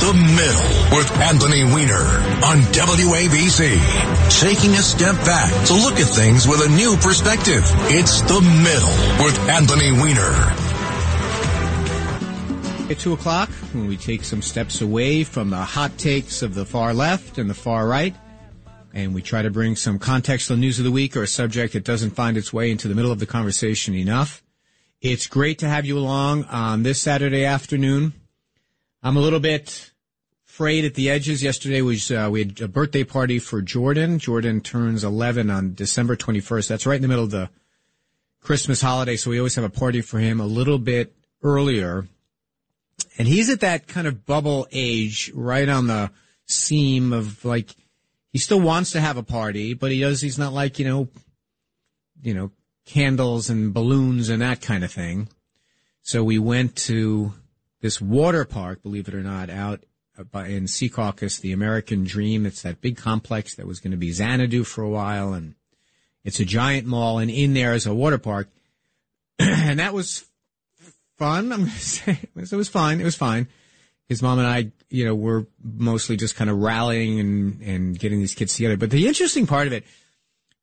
The Middle with Anthony Weiner on WABC. Taking a step back to look at things with a new perspective. It's The Middle with Anthony Weiner. At 2 o'clock, when we take some steps away from the hot takes of the far left and the far right, and we try to bring some context to the news of the week or a subject that doesn't find its way into the middle of the conversation enough. It's great to have you along on this Saturday afternoon. I'm a little bit frayed at the edges. Yesterday was uh, we had a birthday party for Jordan. Jordan turns 11 on December 21st. That's right in the middle of the Christmas holiday, so we always have a party for him a little bit earlier. And he's at that kind of bubble age, right on the seam of like he still wants to have a party, but he does. He's not like you know, you know, candles and balloons and that kind of thing. So we went to this water park, believe it or not, out in Secaucus, the American Dream. It's that big complex that was going to be Xanadu for a while, and it's a giant mall, and in there is a water park, and that was fun. I'm going to say it was fine. It was fine. His mom and I, you know, were mostly just kind of rallying and and getting these kids together. But the interesting part of it,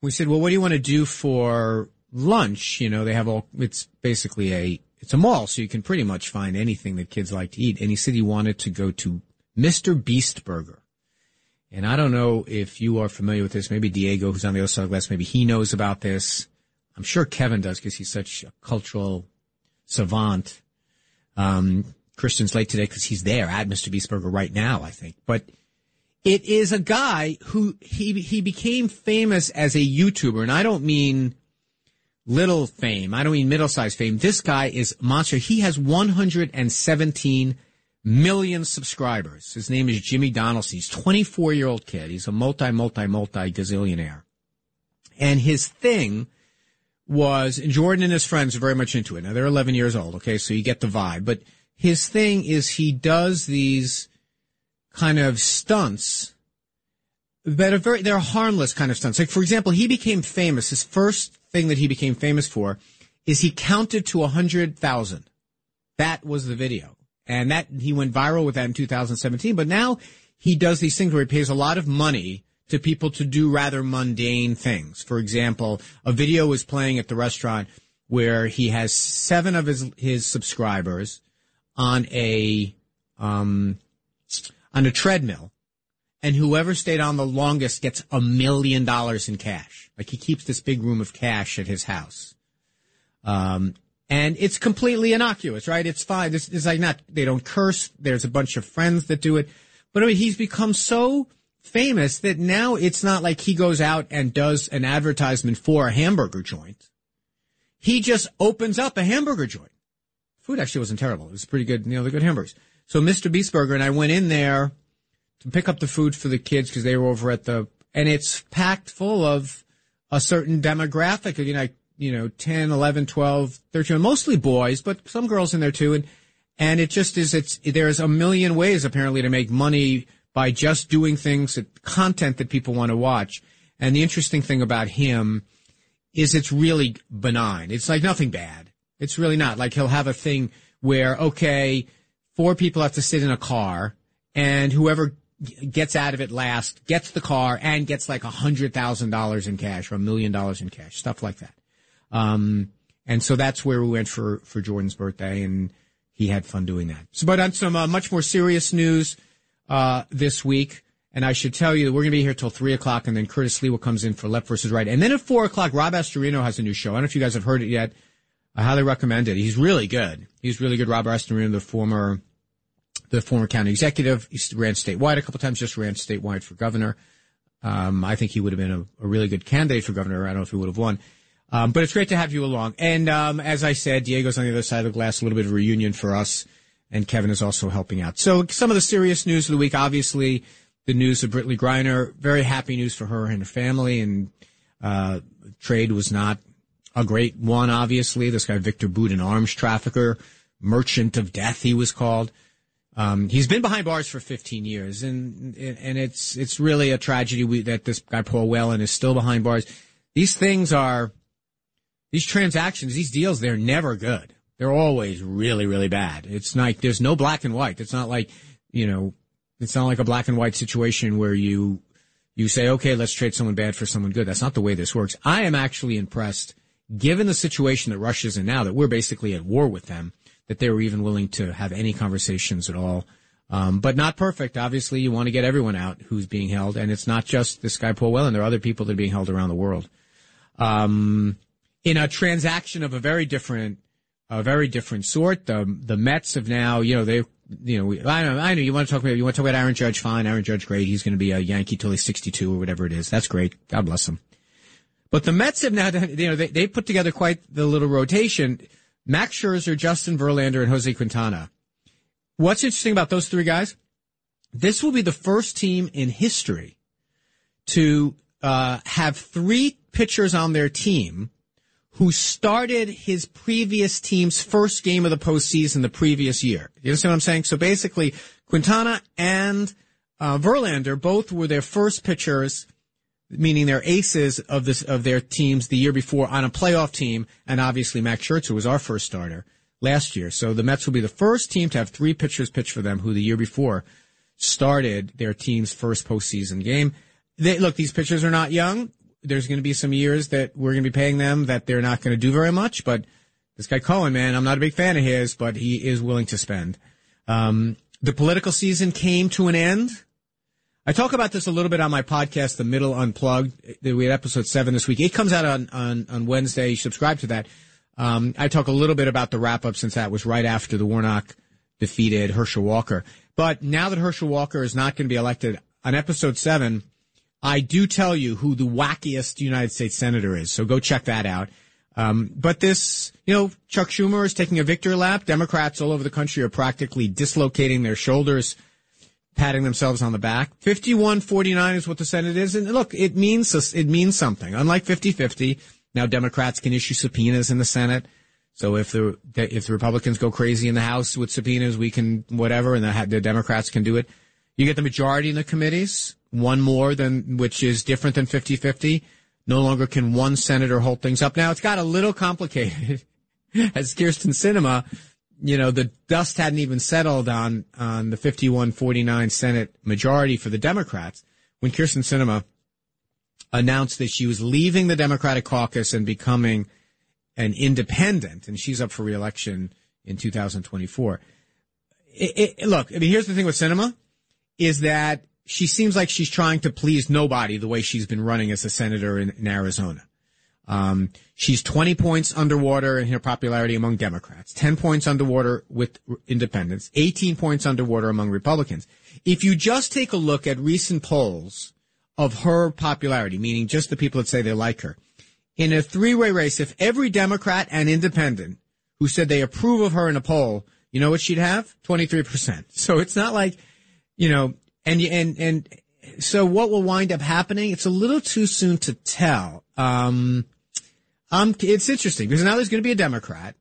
we said, well, what do you want to do for lunch? You know, they have all. It's basically a it's a mall, so you can pretty much find anything that kids like to eat. And he said he wanted to go to Mr. Beast Burger. And I don't know if you are familiar with this. Maybe Diego, who's on the other side of the glass, maybe he knows about this. I'm sure Kevin does because he's such a cultural savant. Um, Christian's late today because he's there at Mr. Beast Burger right now, I think. But it is a guy who he he became famous as a YouTuber, and I don't mean little fame. I don't mean middle sized fame. This guy is monster. He has 117 million subscribers. His name is Jimmy Donaldson. He's 24 year old kid. He's a multi, multi, multi gazillionaire. And his thing was, and Jordan and his friends are very much into it. Now they're 11 years old. Okay. So you get the vibe, but his thing is he does these kind of stunts that are very, they're harmless kind of stunts. Like, for example, he became famous. His first thing that he became famous for is he counted to a hundred thousand. That was the video. And that he went viral with that in 2017. But now he does these things where he pays a lot of money to people to do rather mundane things. For example, a video was playing at the restaurant where he has seven of his his subscribers on a um, on a treadmill, and whoever stayed on the longest gets a million dollars in cash. Like he keeps this big room of cash at his house. Um, and it's completely innocuous, right? It's fine. It's, it's like not, they don't curse. There's a bunch of friends that do it. But I mean, he's become so famous that now it's not like he goes out and does an advertisement for a hamburger joint. He just opens up a hamburger joint. Food actually wasn't terrible. It was pretty good, you know, the good hamburgers. So Mr. Beast Burger and I went in there to pick up the food for the kids because they were over at the, and it's packed full of a certain demographic. You know, you know, 10, 11, 12, 13, mostly boys, but some girls in there too. And, and it just is, it's, there's a million ways apparently to make money by just doing things that content that people want to watch. And the interesting thing about him is it's really benign. It's like nothing bad. It's really not. Like he'll have a thing where, okay, four people have to sit in a car and whoever gets out of it last gets the car and gets like a hundred thousand dollars in cash or a million dollars in cash, stuff like that. Um, and so that's where we went for, for Jordan's birthday and he had fun doing that. So, but on some uh, much more serious news, uh, this week, and I should tell you that we're going to be here till three o'clock and then Curtis Sliwa comes in for left versus right. And then at four o'clock, Rob Astorino has a new show. I don't know if you guys have heard it yet. I highly recommend it. He's really good. He's really good. Rob Astorino, the former, the former county executive. He ran statewide a couple times, just ran statewide for governor. Um, I think he would have been a, a, really good candidate for governor. I don't know if he would have won. Um, but it's great to have you along. And, um, as I said, Diego's on the other side of the glass, a little bit of reunion for us. And Kevin is also helping out. So some of the serious news of the week, obviously the news of Brittney Griner, very happy news for her and her family. And, uh, trade was not a great one, obviously. This guy, Victor Bout, an arms trafficker, merchant of death, he was called. Um, he's been behind bars for 15 years, and and it's it's really a tragedy we, that this guy Paul Whelan is still behind bars. These things are these transactions, these deals, they're never good. They're always really really bad. It's like there's no black and white. It's not like you know It's not like a black and white situation where you you say, okay, let's trade someone bad for someone good. That's not the way this works. I am actually impressed, given the situation that Russia's in now, that we're basically at war with them, that they were even willing to have any conversations at all. Um, but not perfect. Obviously, you want to get everyone out who's being held, and it's not just this guy Paul Whelan. There are other people that are being held around the world. Um, in a transaction of a very different, a very different sort, the the Mets have now, you know, they you know, I know, I know you want to talk about, you want to talk about Aaron Judge, fine. Aaron Judge, great. He's going to be a Yankee till he's 62 or whatever it is. That's great. God bless him. But the Mets have now, done, you know, they, they put together quite the little rotation. Max Scherzer, Justin Verlander, and Jose Quintana. What's interesting about those three guys? This will be the first team in history to uh, have three pitchers on their team who started his previous team's first game of the postseason the previous year. You understand what I'm saying? So basically, Quintana and uh, Verlander both were their first pitchers, meaning their aces of this of their teams the year before on a playoff team, and obviously Max Scherzer was our first starter last year. So the Mets will be the first team to have three pitchers pitch for them who the year before started their team's first postseason game. They, look, these pitchers are not young there's going to be some years that we're going to be paying them that they're not going to do very much. But this guy Cohen, man, I'm not a big fan of his, but he is willing to spend. Um, the political season came to an end. I talk about this a little bit on my podcast, The Middle Unplugged. We had episode seven this week. It comes out on, on, on Wednesday. Subscribe to that. Um, I talk a little bit about the wrap up since that was right after the Warnock defeated Herschel Walker. But now that Herschel Walker is not going to be elected, on episode seven, I do tell you who the wackiest United States senator is. So go check that out. Um, but this, you know, Chuck Schumer is taking a victory lap. Democrats all over the country are practically dislocating their shoulders, patting themselves on the back. 51-49 is what the Senate is. And look, it means, it means something. Unlike 50-50, now Democrats can issue subpoenas in the Senate. So if the, if the Republicans go crazy in the House with subpoenas, we can, whatever, and the, the Democrats can do it. You get the majority in the committees one more than, which is different than 50-50. No longer can one senator hold things up. Now it's got a little complicated. As Kyrsten Sinema, you know, the dust hadn't even settled on, on the 51-49 Senate majority for the Democrats when Kyrsten Sinema announced that she was leaving the Democratic caucus and becoming an independent, and she's up for reelection in 2024. It, it, look, I mean, here's the thing with Sinema is that she seems like she's trying to please nobody the way she's been running as a senator in, in Arizona. Um, she's 20 points underwater in her popularity among Democrats, 10 points underwater with independents, 18 points underwater among Republicans. If you just take a look at recent polls of her popularity, meaning just the people that say they like her, in a three-way race, if every Democrat and independent who said they approve of her in a poll, you know what she'd have? 23%. So it's not like, you know, and and and so what will wind up happening? It's a little too soon to tell. Um, um, it's interesting because now there's going to be a Democrat.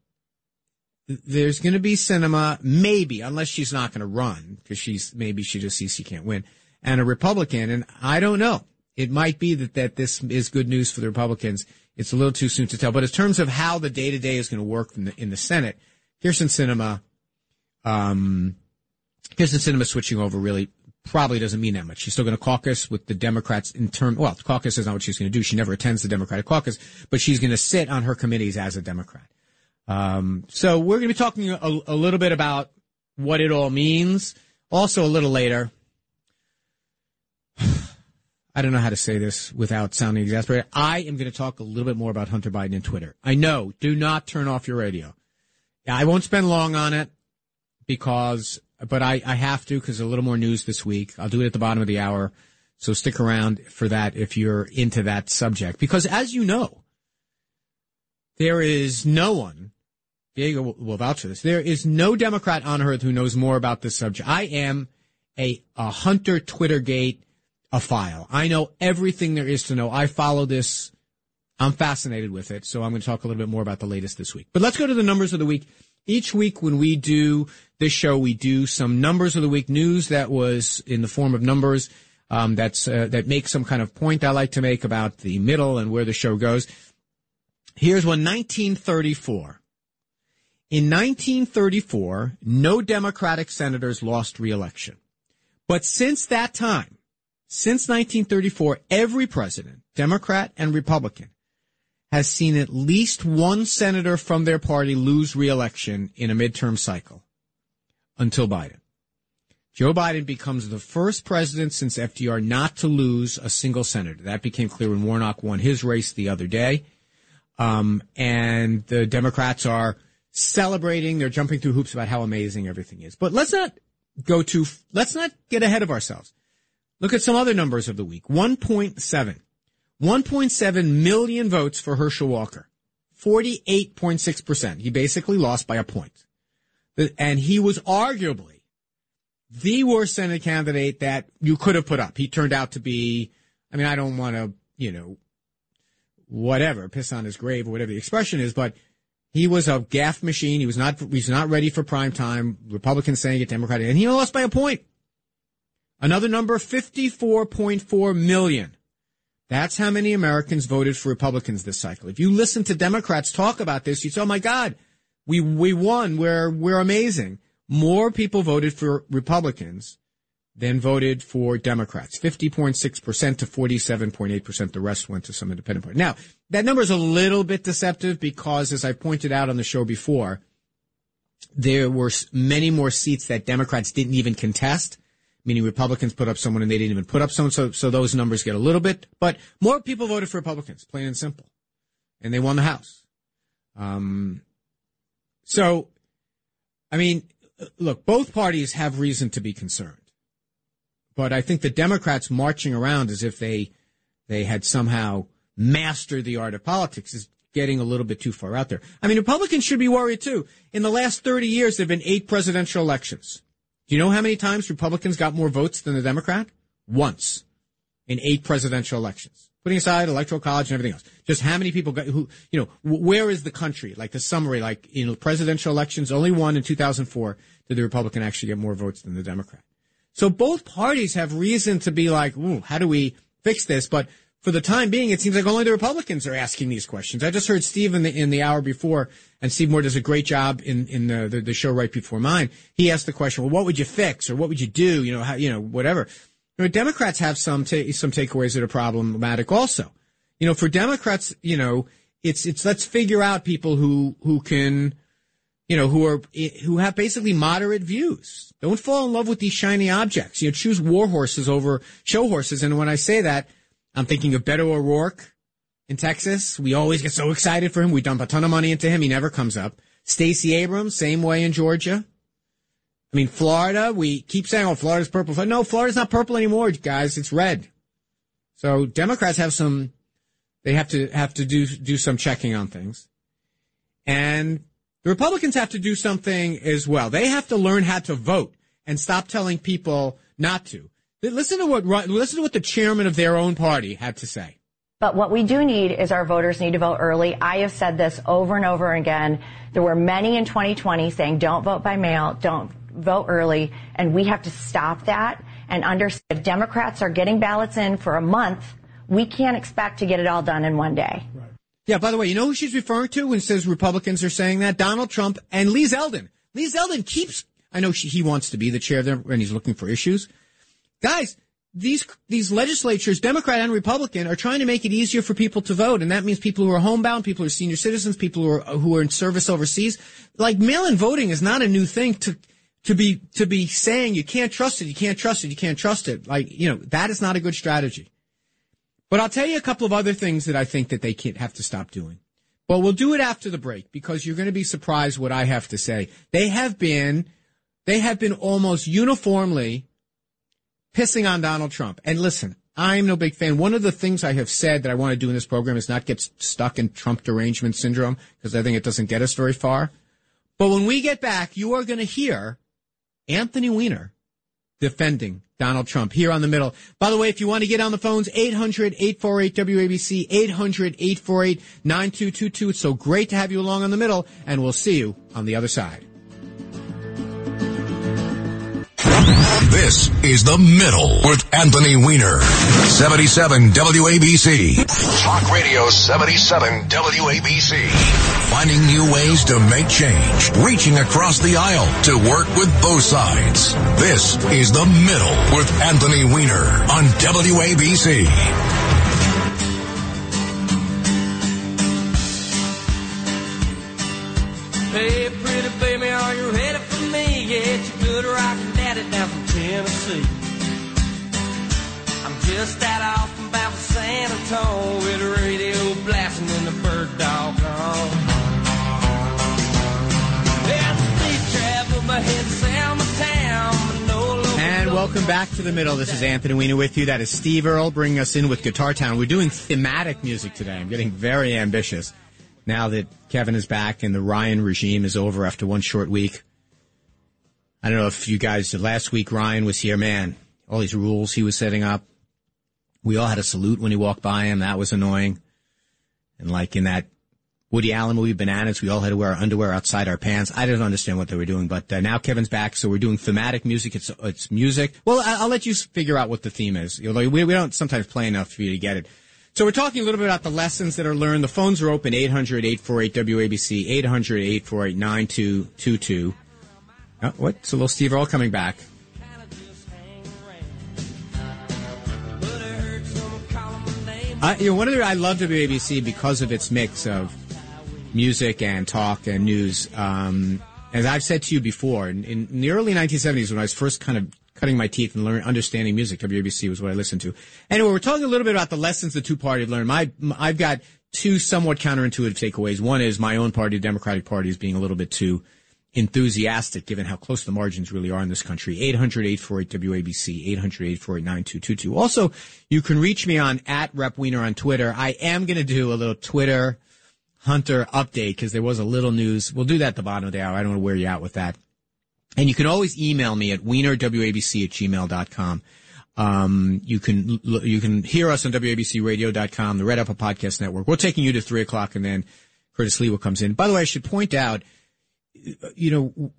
There's going to be Sinema, maybe, unless she's not going to run because she's maybe she just sees she can't win, and a Republican. And I don't know. It might be that that this is good news for the Republicans. It's a little too soon to tell. But in terms of how the day to day is going to work in the in the Senate, Kyrsten Sinema, um, Kyrsten Sinema switching over really probably doesn't mean that much. She's still going to caucus with the Democrats in term. Well, caucus is not what she's going to do. She never attends the Democratic caucus, but she's going to sit on her committees as a Democrat. Um, so we're going to be talking a, a, little bit about what it all means. Also, a little later, I don't know how to say this without sounding exasperated. I am going to talk a little bit more about Hunter Biden and Twitter. I know. Do not turn off your radio. I won't spend long on it because but I, I have to because a little more news this week. I'll do it at the bottom of the hour. So stick around for that if you're into that subject. Because as you know, there is no one, Diego will, will vouch for this, there is no Democrat on earth who knows more about this subject. I am a, a Hunter Twittergate a file. I know everything there is to know. I follow this. I'm fascinated with it. So I'm going to talk a little bit more about the latest this week. But let's go to the numbers of the week each week when we do this show, we do some numbers of the week news that was in the form of numbers um, that's uh, that make some kind of point I like to make about the middle and where the show goes. Here's one 1934. In 1934, no Democratic senators lost reelection. But since that time, since 1934, every president, Democrat and Republican, has seen at least one senator from their party lose reelection in a midterm cycle until Biden. Joe Biden becomes the first president since FDR not to lose a single senator. That became clear when Warnock won his race the other day. Um, and the Democrats are celebrating. They're jumping through hoops about how amazing everything is. But let's not go to, let's not get ahead of ourselves. Look at some other numbers of the week. 1.7. 1.7 million votes for Herschel Walker. 48.6%. He basically lost by a point. And he was arguably the worst Senate candidate that you could have put up. He turned out to be, I mean, I don't want to, you know, whatever, piss on his grave or whatever the expression is, but he was a gaff machine. He was not, he's not ready for prime time. Republicans saying it, Democratic, and he lost by a point. Another number, 54.4 million. That's how many Americans voted for Republicans this cycle. If you listen to Democrats talk about this, you say, oh my God, we, we won. We're, we're amazing. More people voted for Republicans than voted for Democrats. 50.6% to 47.8%. The rest went to some independent party. Now, that number is a little bit deceptive because, as I pointed out on the show before, there were many more seats that Democrats didn't even contest meaning Republicans put up someone and they didn't even put up someone. So, so those numbers get a little bit, but more people voted for Republicans, plain and simple. And they won the House. Um, so, I mean, look, both parties have reason to be concerned. But I think the Democrats marching around as if they, they had somehow mastered the art of politics is getting a little bit too far out there. I mean, Republicans should be worried too. In the last 30 years, there have been eight presidential elections. Do you know how many times Republicans got more votes than the Democrat? Once in eight presidential elections. Putting aside electoral college and everything else. Just how many people got who, you know, where is the country? Like the summary, like, you know, presidential elections, only one in 2004 did the Republican actually get more votes than the Democrat. So both parties have reason to be like, ooh, how do we fix this? But for the time being, it seems like only the Republicans are asking these questions. I just heard Steve in the, in the hour before, and Steve Moore does a great job in, in the, the, the show right before mine. He asked the question, well, what would you fix or what would you do? You know, how, you know, whatever. You know, Democrats have some, ta- some takeaways that are problematic also. You know, for Democrats, you know, it's, it's, let's figure out people who, who can, you know, who are, who have basically moderate views. Don't fall in love with these shiny objects. You know, choose war horses over show horses. And when I say that, I'm thinking of Beto O'Rourke in Texas. We always get so excited for him. We dump a ton of money into him. He never comes up. Stacey Abrams, same way in Georgia. I mean, Florida, we keep saying, oh, Florida's purple. No, Florida's not purple anymore, guys. It's red. So Democrats have some, they have to, have to do, do some checking on things. And the Republicans have to do something as well. They have to learn how to vote and stop telling people not to. Listen to what listen to what the chairman of their own party had to say. But what we do need is our voters need to vote early. I have said this over and over again. There were many in 2020 saying don't vote by mail, don't vote early, and we have to stop that and understand if Democrats are getting ballots in for a month, we can't expect to get it all done in one day. Right. Yeah, by the way, you know who she's referring to when says Republicans are saying that? Donald Trump and Lee Zeldin. Lee Zeldin keeps, I know she, he wants to be the chair there and he's looking for issues. Guys, these these legislatures, Democrat and Republican, are trying to make it easier for people to vote, and that means people who are homebound, people who are senior citizens, people who are who are in service overseas. Like mail-in voting is not a new thing to to be to be saying you can't trust it, you can't trust it, you can't trust it. Like you know that is not a good strategy. But I'll tell you a couple of other things that I think that they can't have to stop doing. But we'll do it after the break because you're going to be surprised what I have to say. They have been they have been almost uniformly pissing on Donald Trump. And listen, I'm no big fan. One of the things I have said that I want to do in this program is not get stuck in Trump derangement syndrome because I think it doesn't get us very far. But when we get back, you are going to hear Anthony Weiner defending Donald Trump here on the middle. By the way, if you want to get on the phones, 800-848-WABC, 800-848-9222. It's so great to have you along on the middle, and we'll see you on the other side. This is The Middle with Anthony Weiner. 77 WABC. Talk Radio 77 WABC. Finding new ways to make change. Reaching across the aisle to work with both sides. This is The Middle with Anthony Weiner on WABC. Down from Tennessee. I'm just out off from about San Antonio with the radio blasting and the bird dog on. Yeah, speed travel, my head Selma town, no local And welcome back to the middle. This is Anthony Weiner with you. That is Steve Earle bringing us in with Guitar Town. We're doing thematic music today. I'm getting very ambitious now that Kevin is back and the Ryan regime is over after one short week. I don't know if you guys, last week Ryan was here, man, all these rules he was setting up. We all had a salute when he walked by him. That was annoying. And like in that Woody Allen movie, Bananas, we all had to wear our underwear outside our pants. I didn't understand what they were doing, but uh, now Kevin's back, so we're doing thematic music. It's it's music. Well, I, I'll let you figure out what the theme is. You know, we, we don't sometimes play enough for you to get it. So we're talking a little bit about the lessons that are learned. The phones are open 800-848-WABC, 800-848-9222. Oh, what? A little Steve Earle coming back. I, you know, one of the I love WABC because of its mix of music and talk and news. Um, as I've said to you before, in, in the early 1970s, when I was first kind of cutting my teeth and learning, understanding music, WABC was what I listened to. Anyway, we're talking a little bit about the lessons the two parties learned. My, I've got two somewhat counterintuitive takeaways. One is my own party, the Democratic Party, is being a little bit too enthusiastic given how close the margins really are in this country. 800-848-WABC, 800-848-9222. Also, you can reach me on at Rep Weiner on Twitter. I am going to do a little Twitter Hunter update because there was a little news. We'll do that at the bottom of the hour. I don't want to wear you out with that. And you can always email me at wienerwabc at gmail.com. Um, you can, you can hear us on WABCradio.com, the Red Apple Podcast Network. We're taking you to three o'clock and then Curtis Sliwa comes in. By the way, I should point out, you know,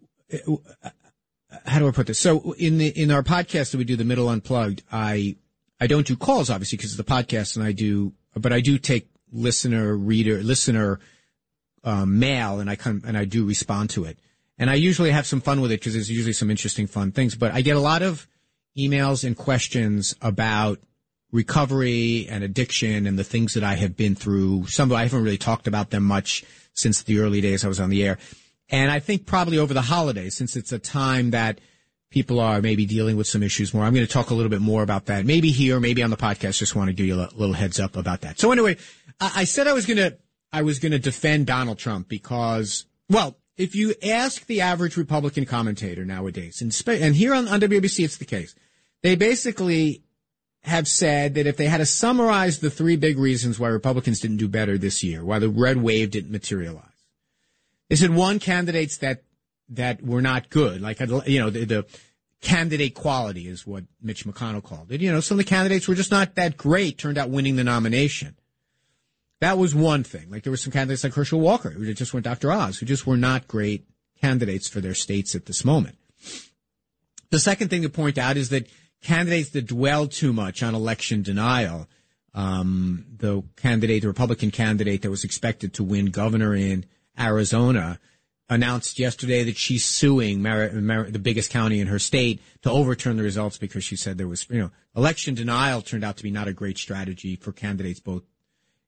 how do I put this? So in the, in our podcast that we do, the middle unplugged, I, I don't do calls obviously because it's the podcast and I do, but I do take listener, reader, listener, um, mail and I come, and I do respond to it. And I usually have some fun with it because there's usually some interesting fun things, but I get a lot of emails and questions about recovery and addiction and the things that I have been through. Some I haven't really talked about them much since the early days I was on the air. And I think probably over the holidays, since it's a time that people are maybe dealing with some issues more, I'm going to talk a little bit more about that. Maybe here, maybe on the podcast. Just want to give you a little heads up about that. So anyway, I said I was going to, I was going to defend Donald Trump because, well, if you ask the average Republican commentator nowadays, and, and here on, on WABC it's the case, they basically have said that if they had to summarize the three big reasons why Republicans didn't do better this year, why the red wave didn't materialize, they said one, candidates that that were not good, like you know the, the candidate quality is what Mitch McConnell called it. You know, some of the candidates were just not that great, turned out winning the nomination. That was one thing. Like there were some candidates like Herschel Walker, who just went Dr. Oz, who just were not great candidates for their states at this moment. The second thing to point out is that candidates that dwell too much on election denial, um, the candidate, the Republican candidate that was expected to win governor in Arizona, announced yesterday that she's suing the biggest county in her state to overturn the results because she said there was, you know, election denial turned out to be not a great strategy for candidates both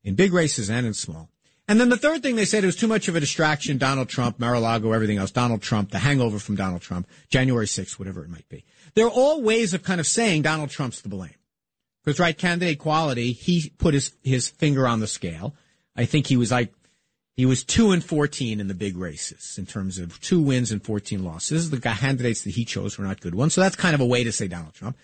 in big races and in small. And then the third thing they said it was too much of a distraction. Donald Trump, Mar-a-Lago, everything else. Donald Trump, the hangover from Donald Trump, January 6th, whatever it might be. They're all ways of kind of saying Donald Trump's to blame. Because right, candidate quality, he put his, his finger on the scale. I think he was like, he was two and 14 in the big races in terms of two wins and 14 losses. The candidates that he chose were not good ones. So that's kind of a way to say Donald Trump.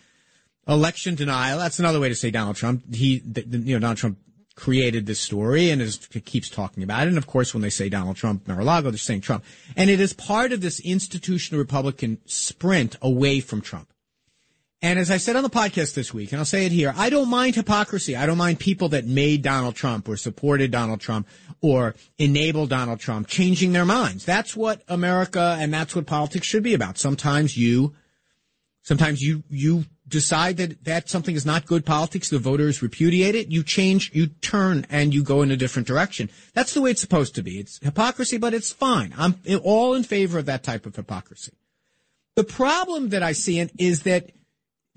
Election denial, that's another way to say Donald Trump. He, you know, Donald Trump created this story and is, keeps talking about it. And of course, when they say Donald Trump, Mar-a-Lago, they're saying Trump. And it is part of this institutional Republican sprint away from Trump. And as I said on the podcast this week, and I'll say it here, I don't mind hypocrisy. I don't mind people that made Donald Trump or supported Donald Trump or enabled Donald Trump changing their minds. That's what America and that's what politics should be about. Sometimes you Sometimes you, you decide that that something is not good politics. The voters repudiate it. You change, you turn and you go in a different direction. That's the way it's supposed to be. It's hypocrisy, but it's fine. I'm all in favor of that type of hypocrisy. The problem that I see in is that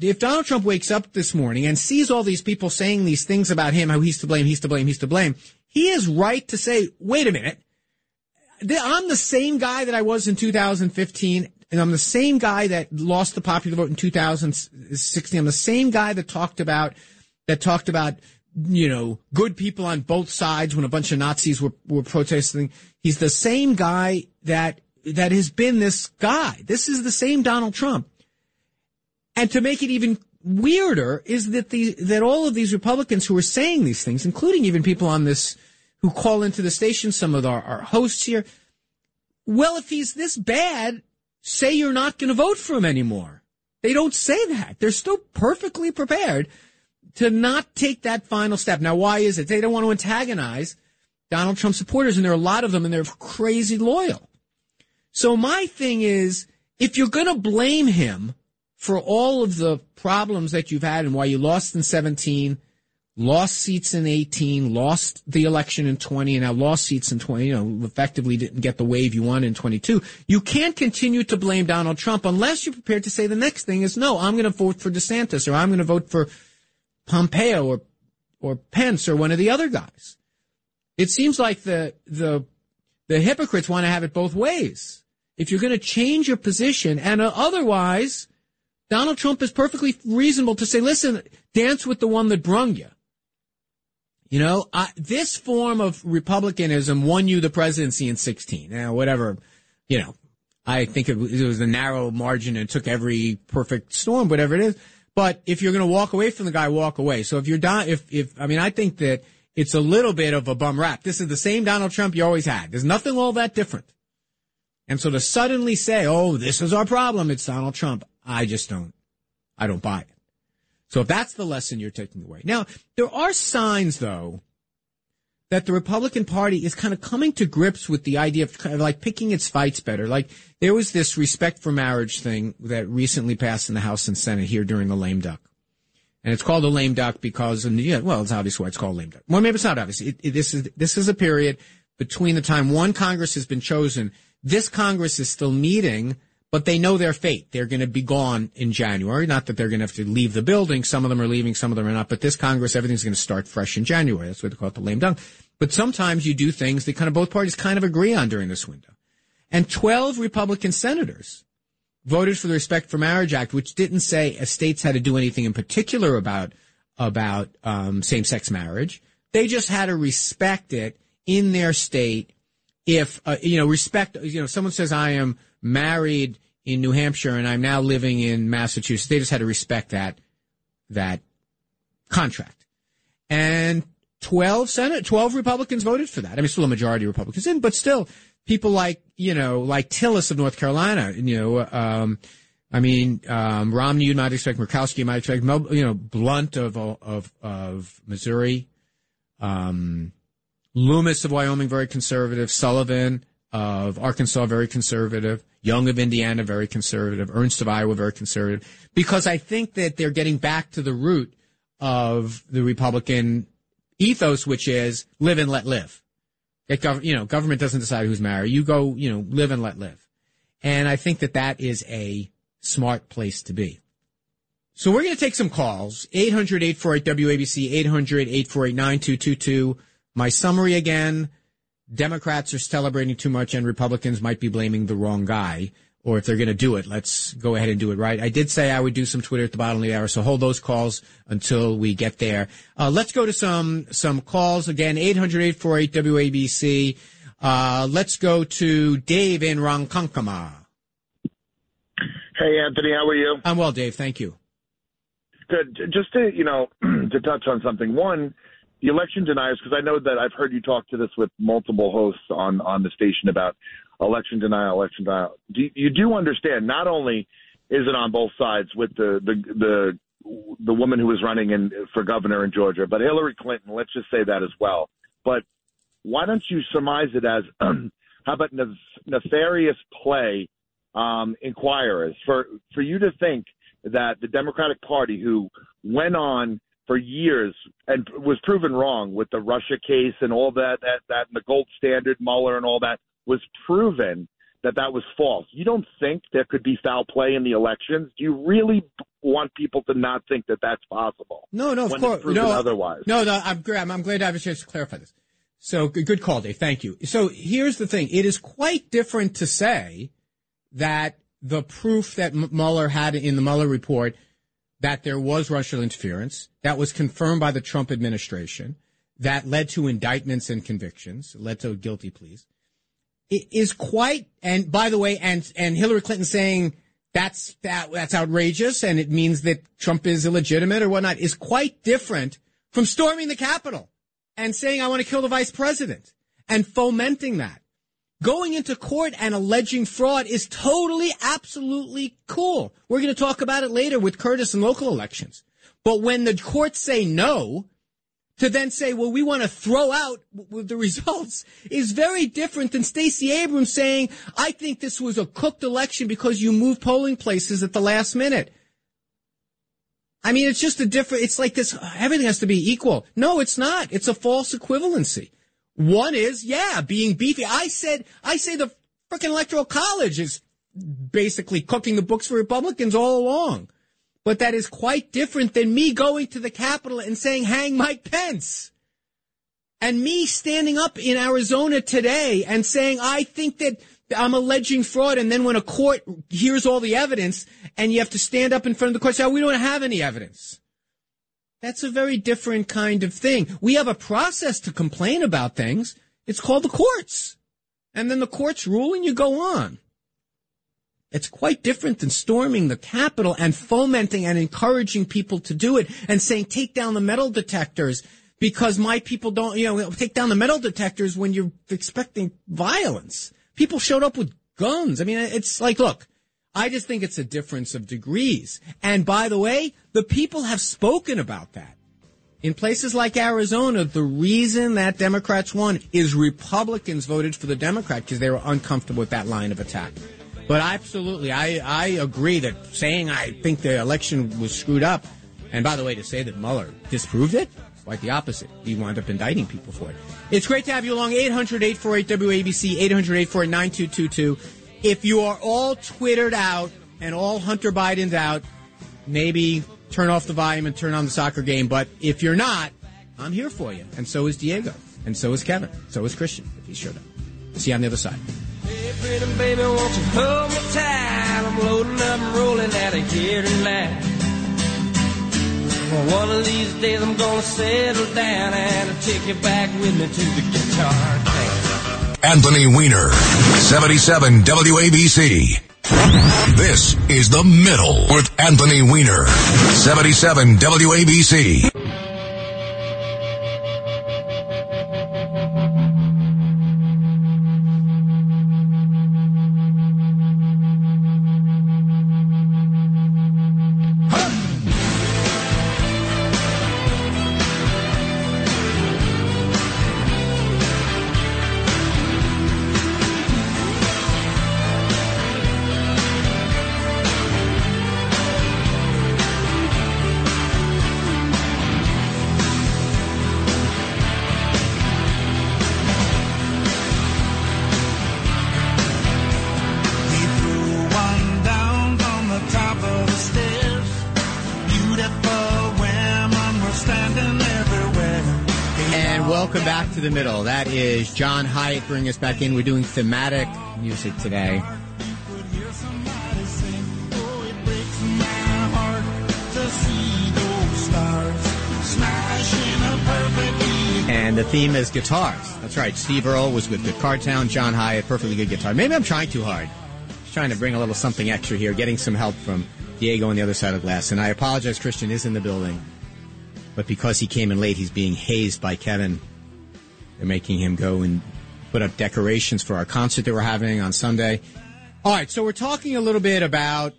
if Donald Trump wakes up this morning and sees all these people saying these things about him, how he's to blame, he's to blame, he's to blame, he is right to say, wait a minute. I'm the same guy that I was in 2015, and I'm the same guy that lost the popular vote in 2016. I'm the same guy that talked about, that talked about, you know, good people on both sides when a bunch of Nazis were, were protesting. He's the same guy that, that has been this guy. This is the same Donald Trump. And to make it even weirder is that the, that all of these Republicans who are saying these things, including even people on this, who call into the station, some of our, our hosts here. Well, if he's this bad, say you're not going to vote for him anymore. They don't say that. They're still perfectly prepared to not take that final step. Now, why is it? They don't want to antagonize Donald Trump supporters, and there are a lot of them, and they're crazy loyal. So my thing is, if you're going to blame him for all of the problems that you've had and why you lost in 17, lost seats in 18, lost the election in 20, and now lost seats in 20, you know, effectively didn't get the wave you wanted in 22. You can't continue to blame Donald Trump unless you're prepared to say the next thing is, no, I'm going to vote for DeSantis or I'm going to vote for Pompeo or, or Pence or one of the other guys. It seems like the, the, the hypocrites want to have it both ways. If you're going to change your position and otherwise, Donald Trump is perfectly reasonable to say, listen, dance with the one that brung you. You know, I, this form of republicanism won you the presidency in 16. Now, whatever, you know, I think it was, it was a narrow margin and took every perfect storm, whatever it is. But if you're going to walk away from the guy, walk away. So if you're down, if, if, I mean, I think that it's a little bit of a bum rap. This is the same Donald Trump you always had. There's nothing all that different. And so to suddenly say, oh, this is our problem, it's Donald Trump, I just don't, I don't buy it. So if that's the lesson you're taking away. Now, there are signs, though, that the Republican Party is kind of coming to grips with the idea of kind of like picking its fights better. Like there was this respect for marriage thing that recently passed in the House and Senate here during the lame duck. And it's called a lame duck because, and yeah, well, it's obvious why it's called lame duck. Well, maybe it's not obvious. It, it, this is, this is a period between the time one Congress has been chosen. This Congress is still meeting but they know their fate. They're going to be gone in January. Not that they're going to have to leave the building. Some of them are leaving, some of them are not. But this Congress, everything's going to start fresh in January. That's what they call it the lame dunk. But sometimes you do things that kind of both parties kind of agree on during this window. And 12 Republican senators voted for the Respect for Marriage Act, which didn't say states had to do anything in particular about about um, same-sex marriage. They just had to respect it in their state. If uh, you know, respect. You know, someone says I am married in New Hampshire and I'm now living in Massachusetts. They just had to respect that that contract. And 12 Senate, 12 Republicans voted for that. I mean, still a majority of Republicans in, but still people like, you know, like Tillis of North Carolina, you know, um, I mean, um, Romney, you might expect, Murkowski, you might expect, you know, Blunt of, of, of Missouri, um, Lummis of Wyoming, very conservative, Sullivan, of Arkansas, very conservative. Young of Indiana, very conservative. Ernst of Iowa, very conservative. Because I think that they're getting back to the root of the Republican ethos, which is live and let live. Gov- you know, government doesn't decide who's married. You go, you know, live and let live. And I think that that is a smart place to be. So we're going to take some calls. 800-848-WABC, 800-848-9222. My summary again. Democrats are celebrating too much and Republicans might be blaming the wrong guy. Or if they're going to do it, let's go ahead and do it right. I did say I would do some Twitter at the bottom of the hour, so hold those calls until we get there. Uh, let's go to some some calls again. 800 WABC. Uh, let's go to Dave in Ronkonkoma. Hey, Anthony, how are you? I'm well, Dave. Thank you. Good. Just to you know, to touch on something. One, the election deniers, because I know that I've heard you talk to this with multiple hosts on on the station about election denial, election denial. Do, you do understand? Not only is it on both sides with the the the the woman who was running in for governor in Georgia, but Hillary Clinton. Let's just say that as well. But why don't you surmise it as how about nef- nefarious play? Um, inquirers for for you to think that the Democratic Party, who went on for years and was proven wrong with the Russia case and all that, that, that and the gold standard Mueller and all that, was proven that that was false. You don't think there could be foul play in the elections? Do you really want people to not think that that's possible? No, no, of course, no, otherwise. No, no, I'm, I'm, I'm glad I have a chance to clarify this. So good, call, Dave. Thank you. So here's the thing: it is quite different to say that the proof that Mueller had in the Mueller report that there was Russian interference that was confirmed by the Trump administration that led to indictments and convictions, led to guilty pleas, it is quite. And by the way, and and Hillary Clinton saying that's that that's outrageous and it means that Trump is illegitimate or whatnot is quite different from storming the Capitol and saying I want to kill the vice president and fomenting that. Going into court and alleging fraud is totally, absolutely cool. We're going to talk about it later with Curtis and local elections. But when the courts say no, to then say, well, we want to throw out the results is very different than Stacey Abrams saying, I think this was a cooked election because you moved polling places at the last minute. I mean, it's just a different, it's like this, everything has to be equal. No, it's not. It's a false equivalency. One is, yeah, being beefy. I said, I say the freaking electoral college is basically cooking the books for Republicans all along. But that is quite different than me going to the Capitol and saying, hang Mike Pence. And me standing up in Arizona today and saying, I think that I'm alleging fraud. And then when a court hears all the evidence and you have to stand up in front of the court say, oh, we don't have any evidence. That's a very different kind of thing. We have a process to complain about things. It's called the courts. And then the courts rule and you go on. It's quite different than storming the Capitol and fomenting and encouraging people to do it and saying, take down the metal detectors because my people don't, you know, take down the metal detectors when you're expecting violence. People showed up with guns. I mean, it's like, look, I just think it's a difference of degrees. And by the way, the people have spoken about that. In places like Arizona, the reason that Democrats won is Republicans voted for the Democrat because they were uncomfortable with that line of attack. But absolutely, I, I agree that saying I think the election was screwed up, and by the way, to say that Mueller disproved it, quite the opposite. He wound up indicting people for it. It's great to have you along. 800 848 WABC, 800 848 9222. If you are all Twittered out and all Hunter Biden's out, maybe turn off the volume and turn on the soccer game. But if you're not, I'm here for you. And so is Diego. And so is Kevin. So is Christian, if he showed up. See you on the other side. Hey, pretty baby, won't you hold me tight? I'm loading up and rolling out of here tonight. Well, one of these days I'm gonna settle down and I'll take you back with me to the guitar. Anthony Weiner, 77 WABC. This is The Middle with Anthony Weiner, 77 WABC. Welcome back to the middle. That is John Hiatt bringing us back in. We're doing thematic music today. And the theme is guitars. That's right. Steve Earle was with Guitar Town. John Hiatt, perfectly good guitar. Maybe I'm trying too hard. Just trying to bring a little something extra here, getting some help from Diego on the other side of glass. And I apologize, Christian is in the building. But because he came in late, he's being hazed by Kevin. They're making him go and put up decorations for our concert that we're having on Sunday. All right, so we're talking a little bit about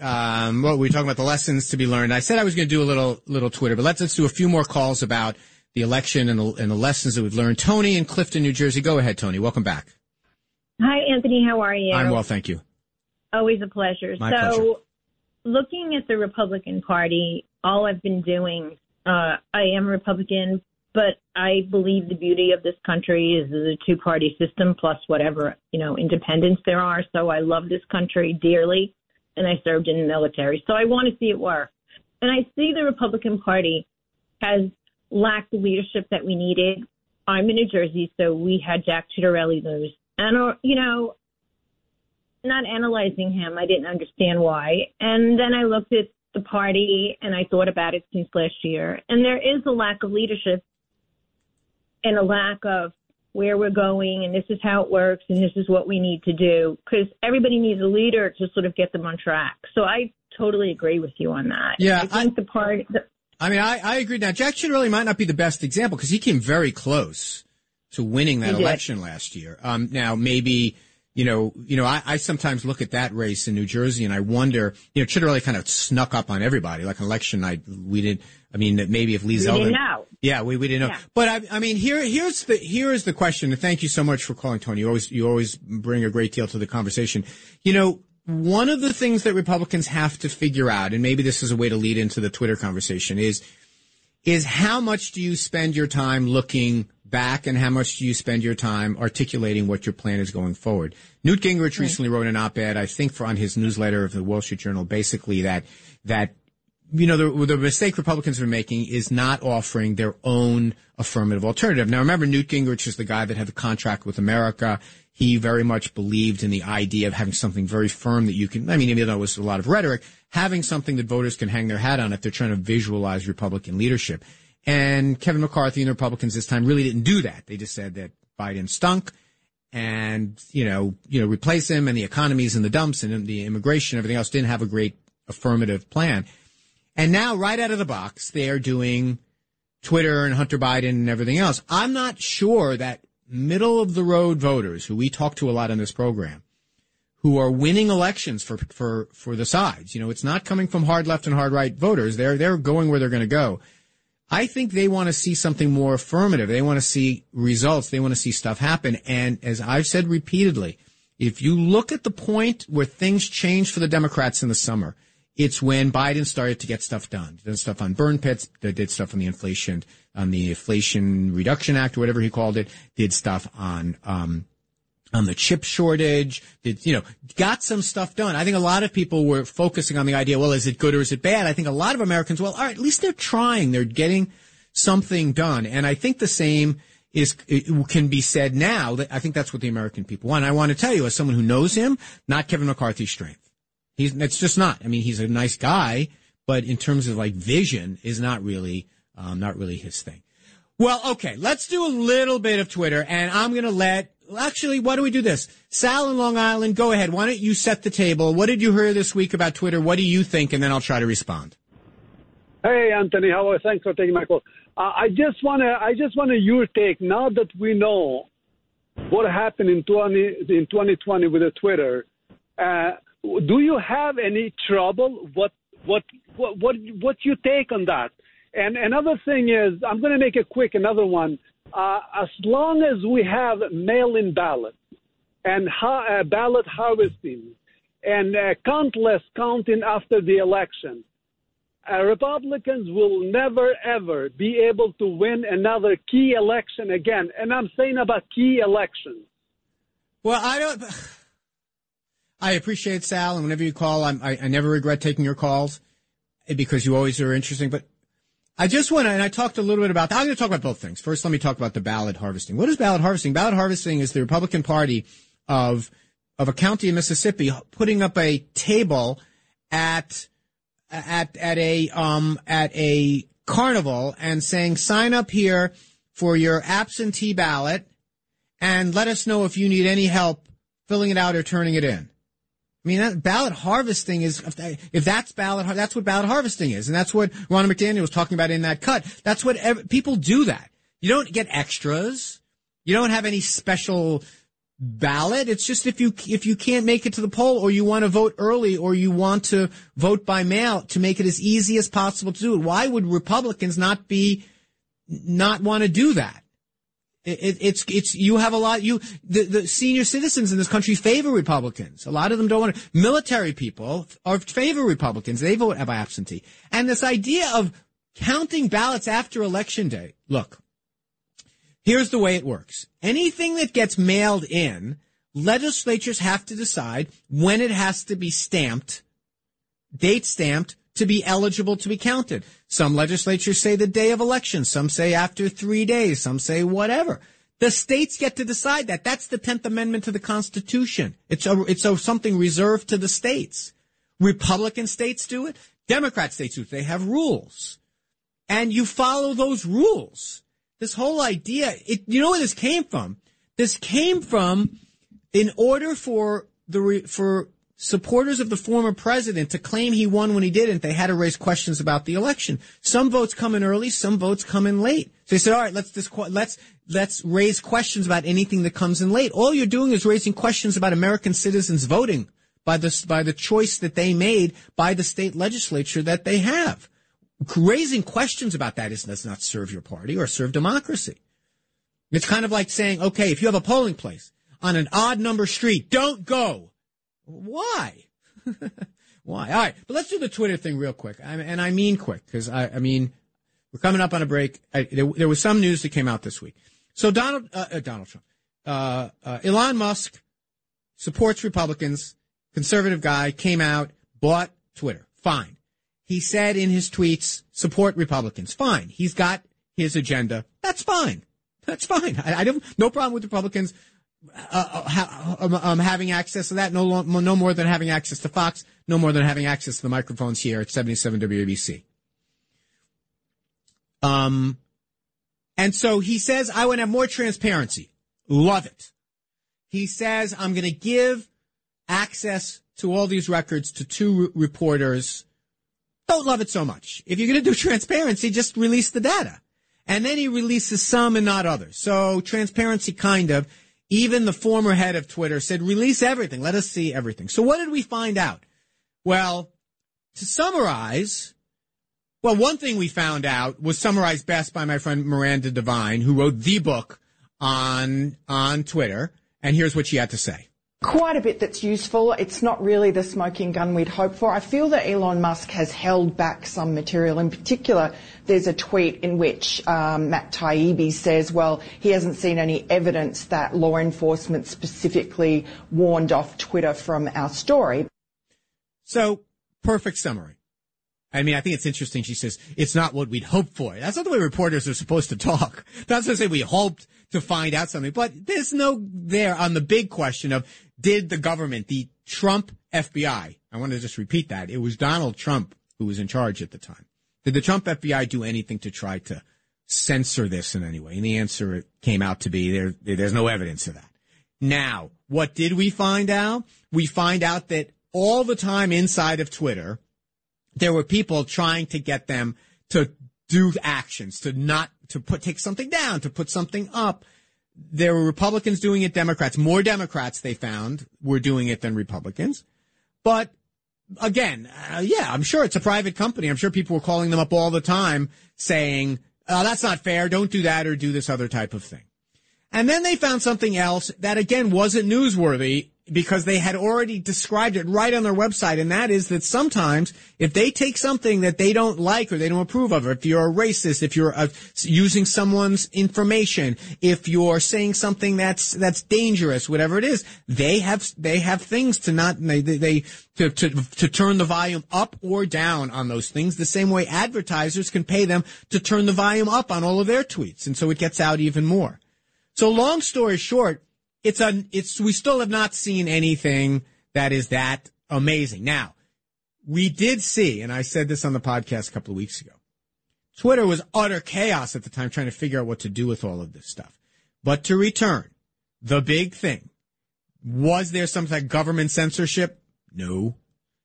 um, what we're talking about the lessons to be learned. I said I was going to do a little little Twitter, but let's let's do a few more calls about the election and the, and the lessons that we've learned. Tony in Clifton, New Jersey. Go ahead, Tony. Welcome back. Hi, Anthony. How are you? I'm well, thank you. Always a pleasure. My so, pleasure. looking at the Republican Party, all I've been doing, uh, I am a Republican, but I believe the beauty of this country is the two party system plus whatever, you know, independence there are. So I love this country dearly and I served in the military. So I want to see it work. And I see the Republican Party has lacked the leadership that we needed. I'm in New Jersey, so we had Jack Ciattarelli lose. And, uh, you know, not analyzing him, I didn't understand why. And then I looked at the party and I thought about it since last year. And there is a lack of leadership and a lack of where we're going and this is how it works and this is what we need to do because everybody needs a leader to sort of get them on track. So I totally agree with you on that. Yeah, I think the part. The, I mean, I, I agree. Now, Jack Ciattarelli might not be the best example because he came very close to winning that election last year. Um, now, maybe, you know, you know, I, I sometimes look at that race in New Jersey and I wonder, you know, Ciattarelli kind of snuck up on everybody. Like election night, we didn't. I mean, maybe if Lee We Zeldin, didn't know. yeah, we, we didn't know. Yeah. But I, I mean, here, here's the, here is the question. And thank you so much for calling, Tony. You always, you always bring a great deal to the conversation. You know, one of the things that Republicans have to figure out, and maybe this is a way to lead into the Twitter conversation, is is how much do you spend your time looking back and how much do you spend your time articulating what your plan is going forward? Newt Gingrich recently wrote an op-ed, I think, for on his newsletter of the Wall Street Journal, basically that that you know the, the mistake Republicans are making is not offering their own affirmative alternative. Now, remember, Newt Gingrich is the guy that had the contract with America. He very much believed in the idea of having something very firm that you can. I mean, even though it was a lot of rhetoric, having something that voters can hang their hat on if they're trying to visualize Republican leadership. And Kevin McCarthy and the Republicans this time really didn't do that. They just said that Biden stunk and, you know, you know, replace him and the economy's in the dumps and the immigration everything else didn't have a great affirmative plan. And now right out of the box, they are doing Twitter and Hunter Biden and everything else. I'm not sure that middle of the road voters who we talk to a lot on this program who are winning elections for, for, for the sides. You know, it's not coming from hard left and hard right voters. They're, they're going where they're going to go. I think they want to see something more affirmative. They want to see results. They want to see stuff happen. And as I've said repeatedly, if you look at the point where things changed for the Democrats in the summer, it's when Biden started to get stuff done. Did stuff on burn pits, did stuff on the inflation, on the Inflation Reduction Act, or whatever he called it, did stuff on, um, on the chip shortage, did, you know, got some stuff done. I think a lot of people were focusing on the idea, well, is it good or is it bad? I think a lot of Americans, well, all right, at least they're trying. They're getting something done. And I think the same is, can be said now I think that's what the American people want. I want to tell you, as someone who knows him, not Kevin McCarthy's strength. He's, it's just not. I mean, he's a nice guy, but in terms of like vision is not really, um, not really his thing. Well, okay, let's do a little bit of Twitter, and I'm going to let. Actually, why don't we do this? Sal in Long Island, go ahead. Why don't you set the table? What did you hear this week about Twitter? What do you think? And then I'll try to respond. Hey, Anthony, how are you? Thanks for taking my call. Uh, I just want to, I just want your take. Now that we know what happened in 20 in 2020 with the Twitter, uh, do you have any trouble? What, what, what, what, what you take on that? And another thing is, I'm going to make it quick. Another one. Uh, as long as we have mail-in ballot and ha- uh, ballot harvesting and uh, countless counting after the election, uh, Republicans will never ever be able to win another key election again. And I'm saying about key elections. Well, I don't. I appreciate Sal, and whenever you call, I, I never regret taking your calls eh, because you always are interesting. But I just want to, and I talked a little bit about. I'm going to talk about both things. First, let me talk about the ballot harvesting. What is ballot harvesting? Ballot harvesting is the Republican Party of of a county in Mississippi putting up a table at at at a um at a carnival and saying sign up here for your absentee ballot and let us know if you need any help filling it out or turning it in. I mean, that ballot harvesting is, if that's ballot, that's what ballot harvesting is. And that's what Ronna McDaniel was talking about in that cut. That's what ev- people do that. You don't get extras. You don't have any special ballot. It's just if you, if you can't make it to the poll or you want to vote early or you want to vote by mail to make it as easy as possible to do it. Why would Republicans not be, not want to do that? It, it, it's it's you have a lot. You the, the senior citizens in this country favor Republicans. A lot of them don't want to. Military people are favor Republicans. They vote by absentee. And this idea of counting ballots after election day. Look, here's the way it works. Anything that gets mailed in, legislatures have to decide when it has to be stamped, date stamped, to be eligible to be counted. Some legislatures say the day of election. Some say after three days. Some say whatever. The states get to decide that. That's the 10th Amendment to the Constitution. It's a, it's a, something reserved to the states. Republican states do it. Democrat states do it. They have rules. And you follow those rules. This whole idea, it, you know where this came from? This came from in order for the, for supporters of the former president to claim he won when he didn't, they had to raise questions about the election. Some votes come in early, some votes come in late. So they said, all right, let's disqu- let's let's raise questions about anything that comes in late. All you're doing is raising questions about American citizens voting by the by the choice that they made by the state legislature that they have. Raising questions about that is does not serve your party or serve democracy. It's kind of like saying, okay, if you have a polling place on an odd number street, don't go. Why? Why? All right, but let's do the Twitter thing real quick, I, and I mean quick because I, I mean we're coming up on a break. I, there, there, was some news that came out this week. So Donald uh, uh, Donald Trump, uh, uh, Elon Musk supports Republicans. Conservative guy came out, bought Twitter. Fine. He said in his tweets, support Republicans. Fine. He's got his agenda. That's fine. That's fine. I, I don't no problem with Republicans uh, ha, um, um, having access to that, no, no more than having access to Fox, no more than having access to the microphones here at 77 WABC. Um, and so he says, I want to have more transparency. Love it. He says, I'm going to give access to all these records to two reporters. Don't love it so much. If you're going to do transparency, just release the data. And then he releases some and not others. So transparency kind of. Even the former head of Twitter said, release everything. Let us see everything. So what did we find out? Well, to summarize, well, one thing we found out was summarized best by my friend Miranda Devine, who wrote the book on, on Twitter. And here's what she had to say. Quite a bit that's useful. It's not really the smoking gun we'd hope for. I feel that Elon Musk has held back some material. In particular, there's a tweet in which um, Matt Taibbi says, well, he hasn't seen any evidence that law enforcement specifically warned off Twitter from our story. So, perfect summary. I mean, I think it's interesting. She says, it's not what we'd hoped for. That's not the way reporters are supposed to talk. That's to say we hoped to find out something, but there's no there on the big question of did the government, the Trump FBI, I want to just repeat that. It was Donald Trump who was in charge at the time. Did the Trump FBI do anything to try to censor this in any way? And the answer came out to be there, there's no evidence of that. Now, what did we find out? We find out that all the time inside of Twitter, there were people trying to get them to do actions, to not, to put, take something down, to put something up. There were Republicans doing it, Democrats, more Democrats they found were doing it than Republicans. But again, uh, yeah, I'm sure it's a private company. I'm sure people were calling them up all the time saying, oh, that's not fair. Don't do that or do this other type of thing. And then they found something else that again wasn't newsworthy because they had already described it right on their website. And that is that sometimes if they take something that they don't like or they don't approve of, or if you're a racist, if you're uh, using someone's information, if you're saying something that's, that's dangerous, whatever it is, they have, they have things to not, they, they, they to, to, to turn the volume up or down on those things the same way advertisers can pay them to turn the volume up on all of their tweets. And so it gets out even more. So long story short, it's a, it's, we still have not seen anything that is that amazing. Now, we did see, and I said this on the podcast a couple of weeks ago, Twitter was utter chaos at the time trying to figure out what to do with all of this stuff. But to return, the big thing, was there some like government censorship? No.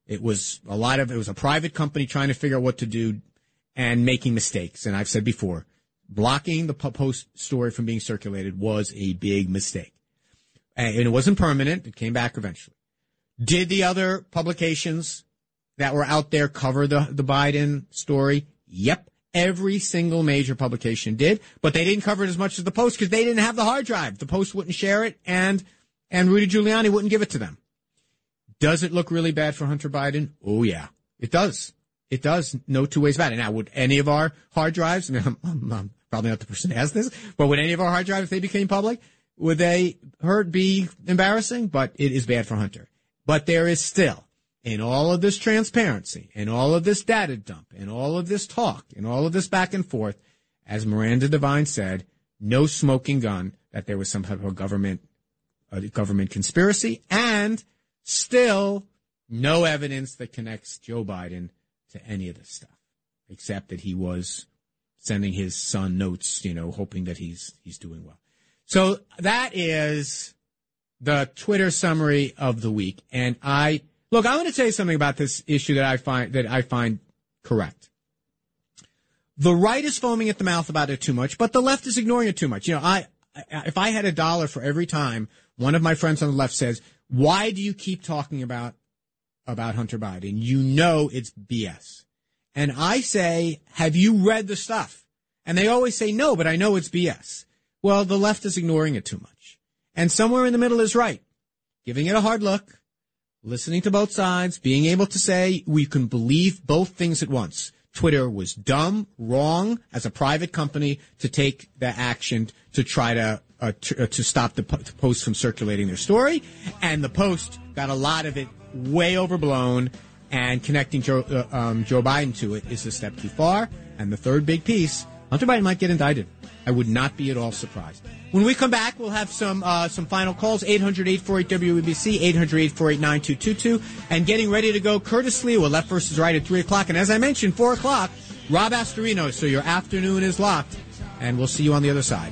It was a lot of, it was a private company trying to figure out what to do and making mistakes. And I've said before, blocking the post story from being circulated was a big mistake. And it wasn't permanent. It came back eventually. Did the other publications that were out there cover the, the Biden story? Yep. Every single major publication did, but they didn't cover it as much as the Post because they didn't have the hard drive. The Post wouldn't share it, and and Rudy Giuliani wouldn't give it to them. Does it look really bad for Hunter Biden? Oh yeah, it does. It does. No two ways about it. Now, would any of our hard drives? I mean, I'm, I'm, I'm probably not the person who has this, but would any of our hard drives, if they became public, would they hurt be embarrassing? But it is bad for Hunter. But there is still in all of this transparency, in all of this data dump, in all of this talk, in all of this back and forth, as Miranda Devine said, no smoking gun that there was some type of government, a government conspiracy, and still no evidence that connects Joe Biden to any of this stuff, except that he was sending his son notes, you know, hoping that he's he's doing well. So that is the Twitter summary of the week, and I Look, I want to tell you something about this issue that I find that I find correct. The right is foaming at the mouth about it too much, but the left is ignoring it too much. You know, I if I had a dollar for every time one of my friends on the left says, "Why do you keep talking about about Hunter Biden? You know it's BS." And I say, "Have you read the stuff?" And they always say, "No, but I know it's BS." Well, the left is ignoring it too much. And somewhere in the middle is right. Giving it a hard look, listening to both sides, being able to say we can believe both things at once. Twitter was dumb, wrong as a private company to take the action to try to uh, to, uh, to, stop the, po- the post from circulating their story, and the post got a lot of it way overblown. And connecting Joe, uh, um, Joe Biden to it is a step too far. And the third big piece, Hunter Biden might get indicted. I would not be at all surprised. When we come back, we'll have some uh, some final calls 800 848 WABC, 800 848 9222. And getting ready to go, Curtis Sliwa left versus right at 3 o'clock. And as I mentioned, 4 o'clock, Rob Astorino. So your afternoon is locked. And we'll see you on the other side.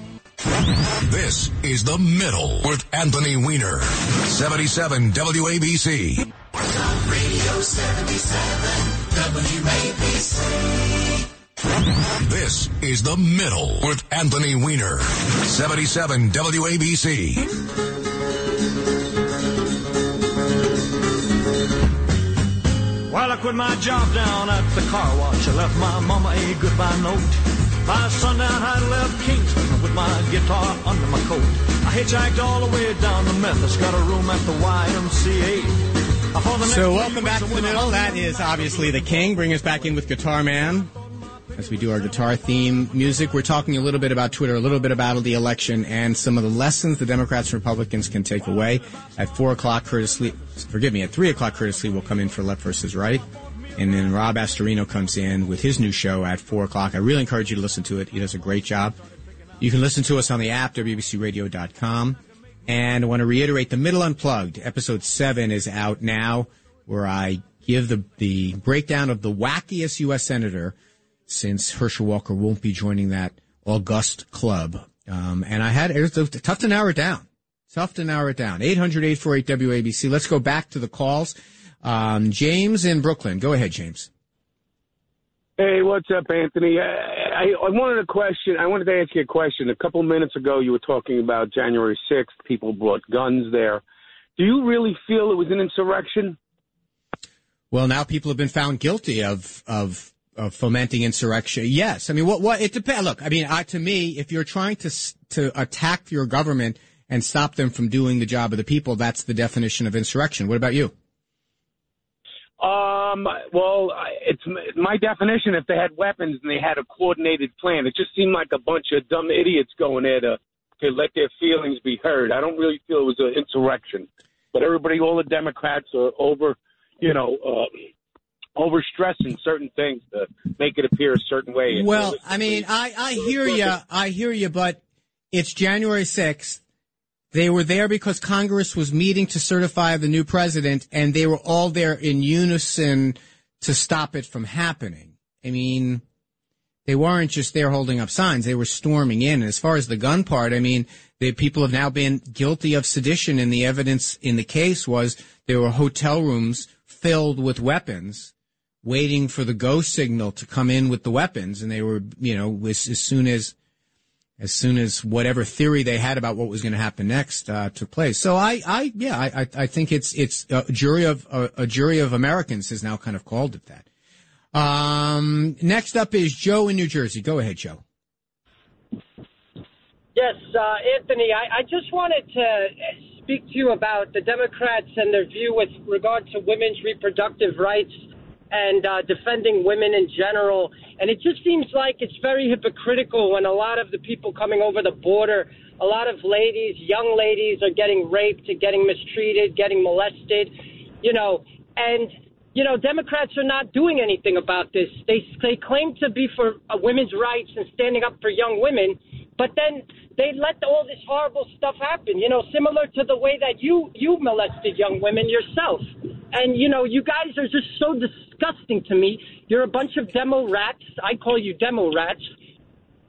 This is The Middle with Anthony Weiner. 77 WABC. Radio 77 WABC. This is The Middle with Anthony Weiner. 77 WABC. While I quit my job down at the car wash. I left my mama a goodbye note. By sundown, I left Kingston with my guitar under my coat. I hitchhiked all the way down to Memphis, got a room at the YMCA. So welcome back to the middle. That is obviously the king. Bring us back in with Guitar Man as we do our guitar theme music. We're talking a little bit about Twitter, a little bit about the election, and some of the lessons the Democrats and Republicans can take away. At four o'clock, Curtis Sliwa, forgive me, at three o'clock, Curtis Sliwa will come in for Left versus Right. And then Rob Astorino comes in with his new show at four o'clock. I really encourage you to listen to it. He does a great job. You can listen to us on the app, WBCRadio.com. And I want to reiterate the Middle Unplugged, episode seven is out now, where I give the, the breakdown of the wackiest U.S. Senator since Herschel Walker won't be joining that august club. Um, and I had, it was tough to narrow it down. Tough to narrow it down. 800-848 WABC. Let's go back to the calls. Um, James in Brooklyn. Go ahead, James. Hey, what's up, Anthony? I, I, I wanted a question. I wanted to ask you a question. A couple minutes ago, you were talking about January 6th. People brought guns there. Do you really feel it was an insurrection? Well, now people have been found guilty of, of, of fomenting insurrection. Yes. I mean, what, what, it depends. Look, I mean, I, to me, if you're trying to, to attack your government and stop them from doing the job of the people, that's the definition of insurrection. What about you? Um, well, it's my definition. If they had weapons and they had a coordinated plan, it just seemed like a bunch of dumb idiots going there to, to let their feelings be heard. I don't really feel it was an insurrection, but everybody, all the Democrats are over, you know, uh, overstressing certain things to make it appear a certain way. Well, I mean, I, I hear you. I hear you, but it's January 6th. They were there because Congress was meeting to certify the new president, and they were all there in unison to stop it from happening. I mean, they weren't just there holding up signs; they were storming in. And as far as the gun part, I mean, the people have now been guilty of sedition, and the evidence in the case was there were hotel rooms filled with weapons, waiting for the go signal to come in with the weapons, and they were, you know, as, as soon as as soon as whatever theory they had about what was going to happen next uh, took place. So I, I yeah, I, I- think it's it's a jury of a, a jury of Americans has now kind of called it that. Um, next up is Joe in New Jersey. Go ahead, Joe. Yes, uh, Anthony, I, I just wanted to speak to you about the Democrats and their view with regard to women's reproductive rights and uh, defending women in general. And it just seems like it's very hypocritical when a lot of the people coming over the border, a lot of ladies, young ladies, are getting raped, getting mistreated, getting molested, you know, and you know, Democrats are not doing anything about this. They they claim to be for uh, women's rights and standing up for young women, but then they let all this horrible stuff happen. You know, similar to the way that you you molested young women yourself. And you know, you guys are just so disgusting to me. You're a bunch of demo rats. I call you demo rats.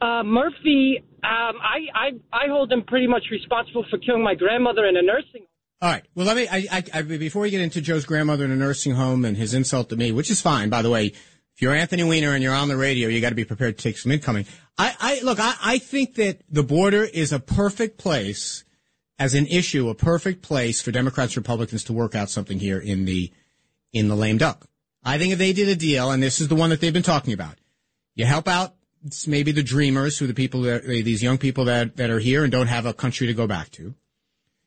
Uh, Murphy, um, I, I I hold him pretty much responsible for killing my grandmother in a nursing. Home. All right. Well, let me. I, I, I, before we get into Joe's grandmother in a nursing home and his insult to me, which is fine, by the way. If you're Anthony Weiner and you're on the radio, you got to be prepared to take some incoming. I, I look. I, I think that the border is a perfect place as an issue, a perfect place for Democrats, Republicans to work out something here in the in the lame duck. I think if they did a deal, and this is the one that they've been talking about, you help out maybe the dreamers, who are the people that these young people that that are here and don't have a country to go back to.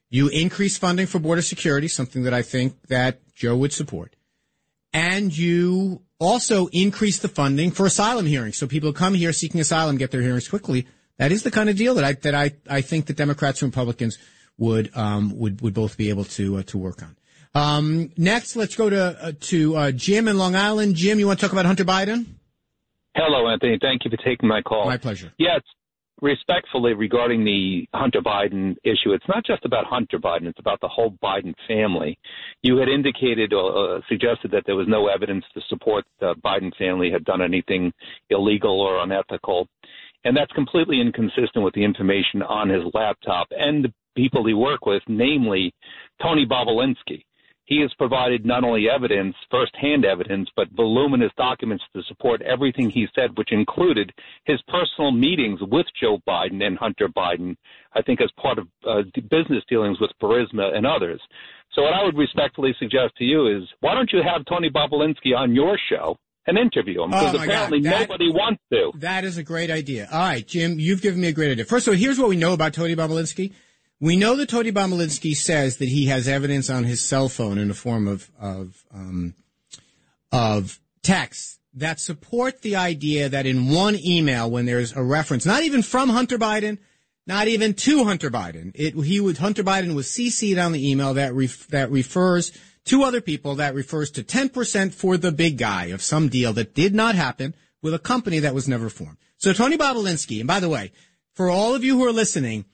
You increase funding for border security, something that I think that Joe would support. And you also increase the funding for asylum hearings. So people who come here seeking asylum get their hearings quickly. That is the kind of deal that I, that I, I think that Democrats and Republicans would, um, would, would both be able to, uh, to work on. Um, next, let's go to, uh, to, uh, Jim in Long Island. Jim, you want to talk about Hunter Biden? Hello, Anthony. Thank you for taking my call. My pleasure. Yes, respectfully regarding the Hunter Biden issue, it's not just about Hunter Biden, it's about the whole Biden family. You had indicated or uh, suggested that there was no evidence to support the Biden family had done anything illegal or unethical. And that's completely inconsistent with the information on his laptop and the people he worked with, namely Tony Bobulinski he has provided not only evidence, firsthand evidence, but voluminous documents to support everything he said, which included his personal meetings with Joe Biden and Hunter Biden, I think as part of uh, business dealings with Burisma and others. So what I would respectfully suggest to you is, why don't you have Tony Bobulinski on your show and interview him? Because Oh, apparently. That- nobody wants to. That is a great idea. All right, Jim, you've given me a great idea. First of all, here's what we know about Tony Bobulinski. We know that Tony Bobulinski says that he has evidence on his cell phone in the form of of um, of texts that support the idea that in one email, when there's a reference, not even from Hunter Biden, not even to Hunter Biden, it he would Hunter Biden was CC'd on the email that ref, that refers to other people that refers to 10% for the big guy of some deal that did not happen with a company that was never formed. So Tony Bobulinski, and by the way, for all of you who are listening,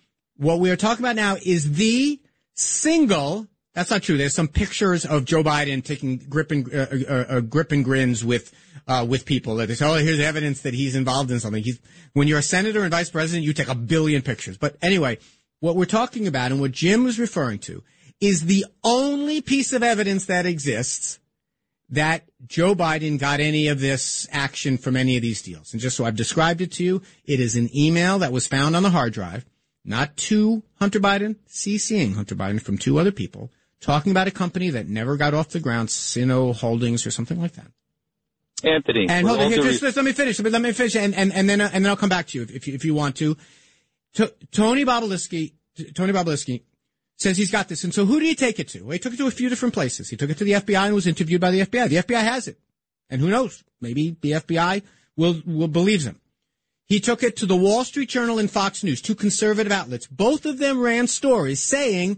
what we are talking about now is the single. That's not true. There's some pictures of Joe Biden taking grip and uh, uh, uh, grip and grins with uh, with people. They say, "Oh, here's evidence that he's involved in something." He's when you're a senator and vice president, you take a billion pictures. But anyway, what we're talking about and what Jim was referring to is the only piece of evidence that exists that Joe Biden got any of this action from any of these deals. And just so I've described it to you, it is an email that was found on the hard drive, not to Hunter Biden, CCing Hunter Biden from two other people, talking about a company that never got off the ground, Sino Holdings or something like that. Anthony, And hold on, here, just, just let me finish. Let me finish, and and, and then uh, and then I'll come back to you if you, if you want to. to Tony Bobulinski, Tony Bobulinski says he's got this, and so who did he take it to? Well, he took it to a few different places. He took it to the FBI and was interviewed by the FBI. The FBI has it, and who knows? Maybe the FBI will will believes him. He took it to the Wall Street Journal and Fox News, two conservative outlets. Both of them ran stories saying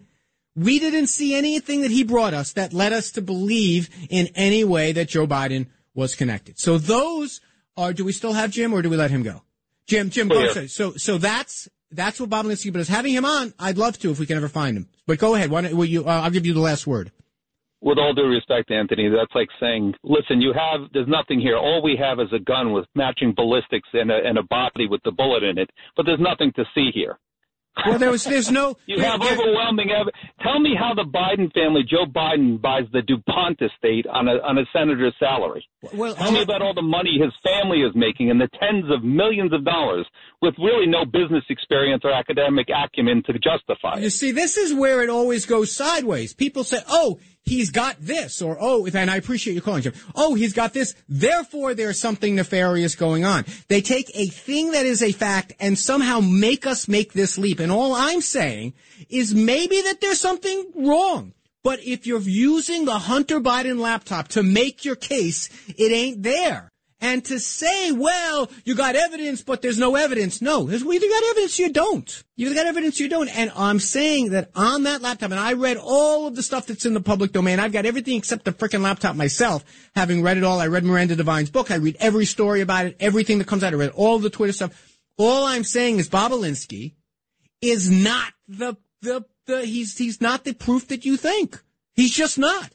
we didn't see anything that he brought us that led us to believe in any way that Joe Biden was connected. So those are, do we still have Jim or do we let him go? Jim, Jim, go Clear. ahead. So, so that's, that's what Bobulinski, but as having him on, I'd love to if we can ever find him. But go ahead. Why don't, will you, uh, I'll give you the last word. With all due respect, Anthony, that's like saying, listen, you have, there's nothing here. All we have is a gun with matching ballistics and a, and a body with the bullet in it, but there's nothing to see here. Well, there was, there's no. You have overwhelming evidence. Tell me how the Biden family, Joe Biden, buys the DuPont estate on a on a senator's salary. Well, Tell me about all the money his family is making and the tens of millions of dollars with really no business experience or academic acumen to justify it. You see, this is where it always goes sideways. People say, oh, he's got this, or oh, and I appreciate you calling, Jim. Oh, he's got this. Therefore, there's something nefarious going on. They take a thing that is a fact and somehow make us make this leap. And all I'm saying is maybe that there's something wrong. But if you're using the Hunter Biden laptop to make your case, it ain't there. And to say, well, you got evidence, but there's no evidence. No, you got evidence, you don't. You got evidence, you don't. And I'm saying that on that laptop, and I read all of the stuff that's in the public domain. I've got everything except the freaking laptop myself. Having read it all, I read Miranda Devine's book. I read every story about it, everything that comes out. I read all the Twitter stuff. All I'm saying is Bobulinski is not the, the, the, he's, he's not the proof that you think. He's just not.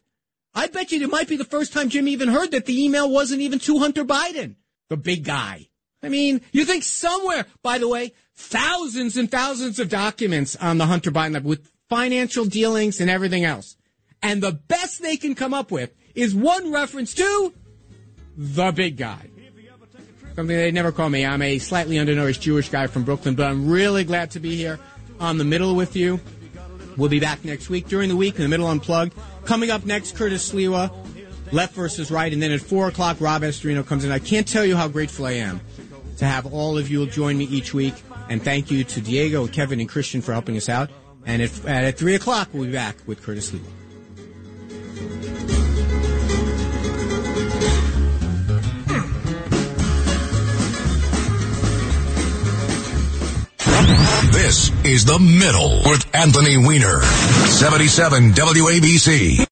I bet you it might be the first time Jim even heard that the email wasn't even to Hunter Biden, the big guy. I mean, you think somewhere, by the way, thousands and thousands of documents on the Hunter Biden with financial dealings and everything else. And the best they can come up with is one reference to the big guy. Something they never call me. I'm a slightly undernourished Jewish guy from Brooklyn, but I'm really glad to be here on the middle with you. We'll be back next week during the week in the middle unplugged. Coming up next, Curtis Sliwa, left versus right, and then at four o'clock, Rob Astorino comes in. I can't tell you how grateful I am to have all of you join me each week, and thank you to Diego, Kevin, and Christian for helping us out. And at, at three o'clock, we'll be back with Curtis Sliwa. This is The Middle with Anthony Weiner. 77 WABC.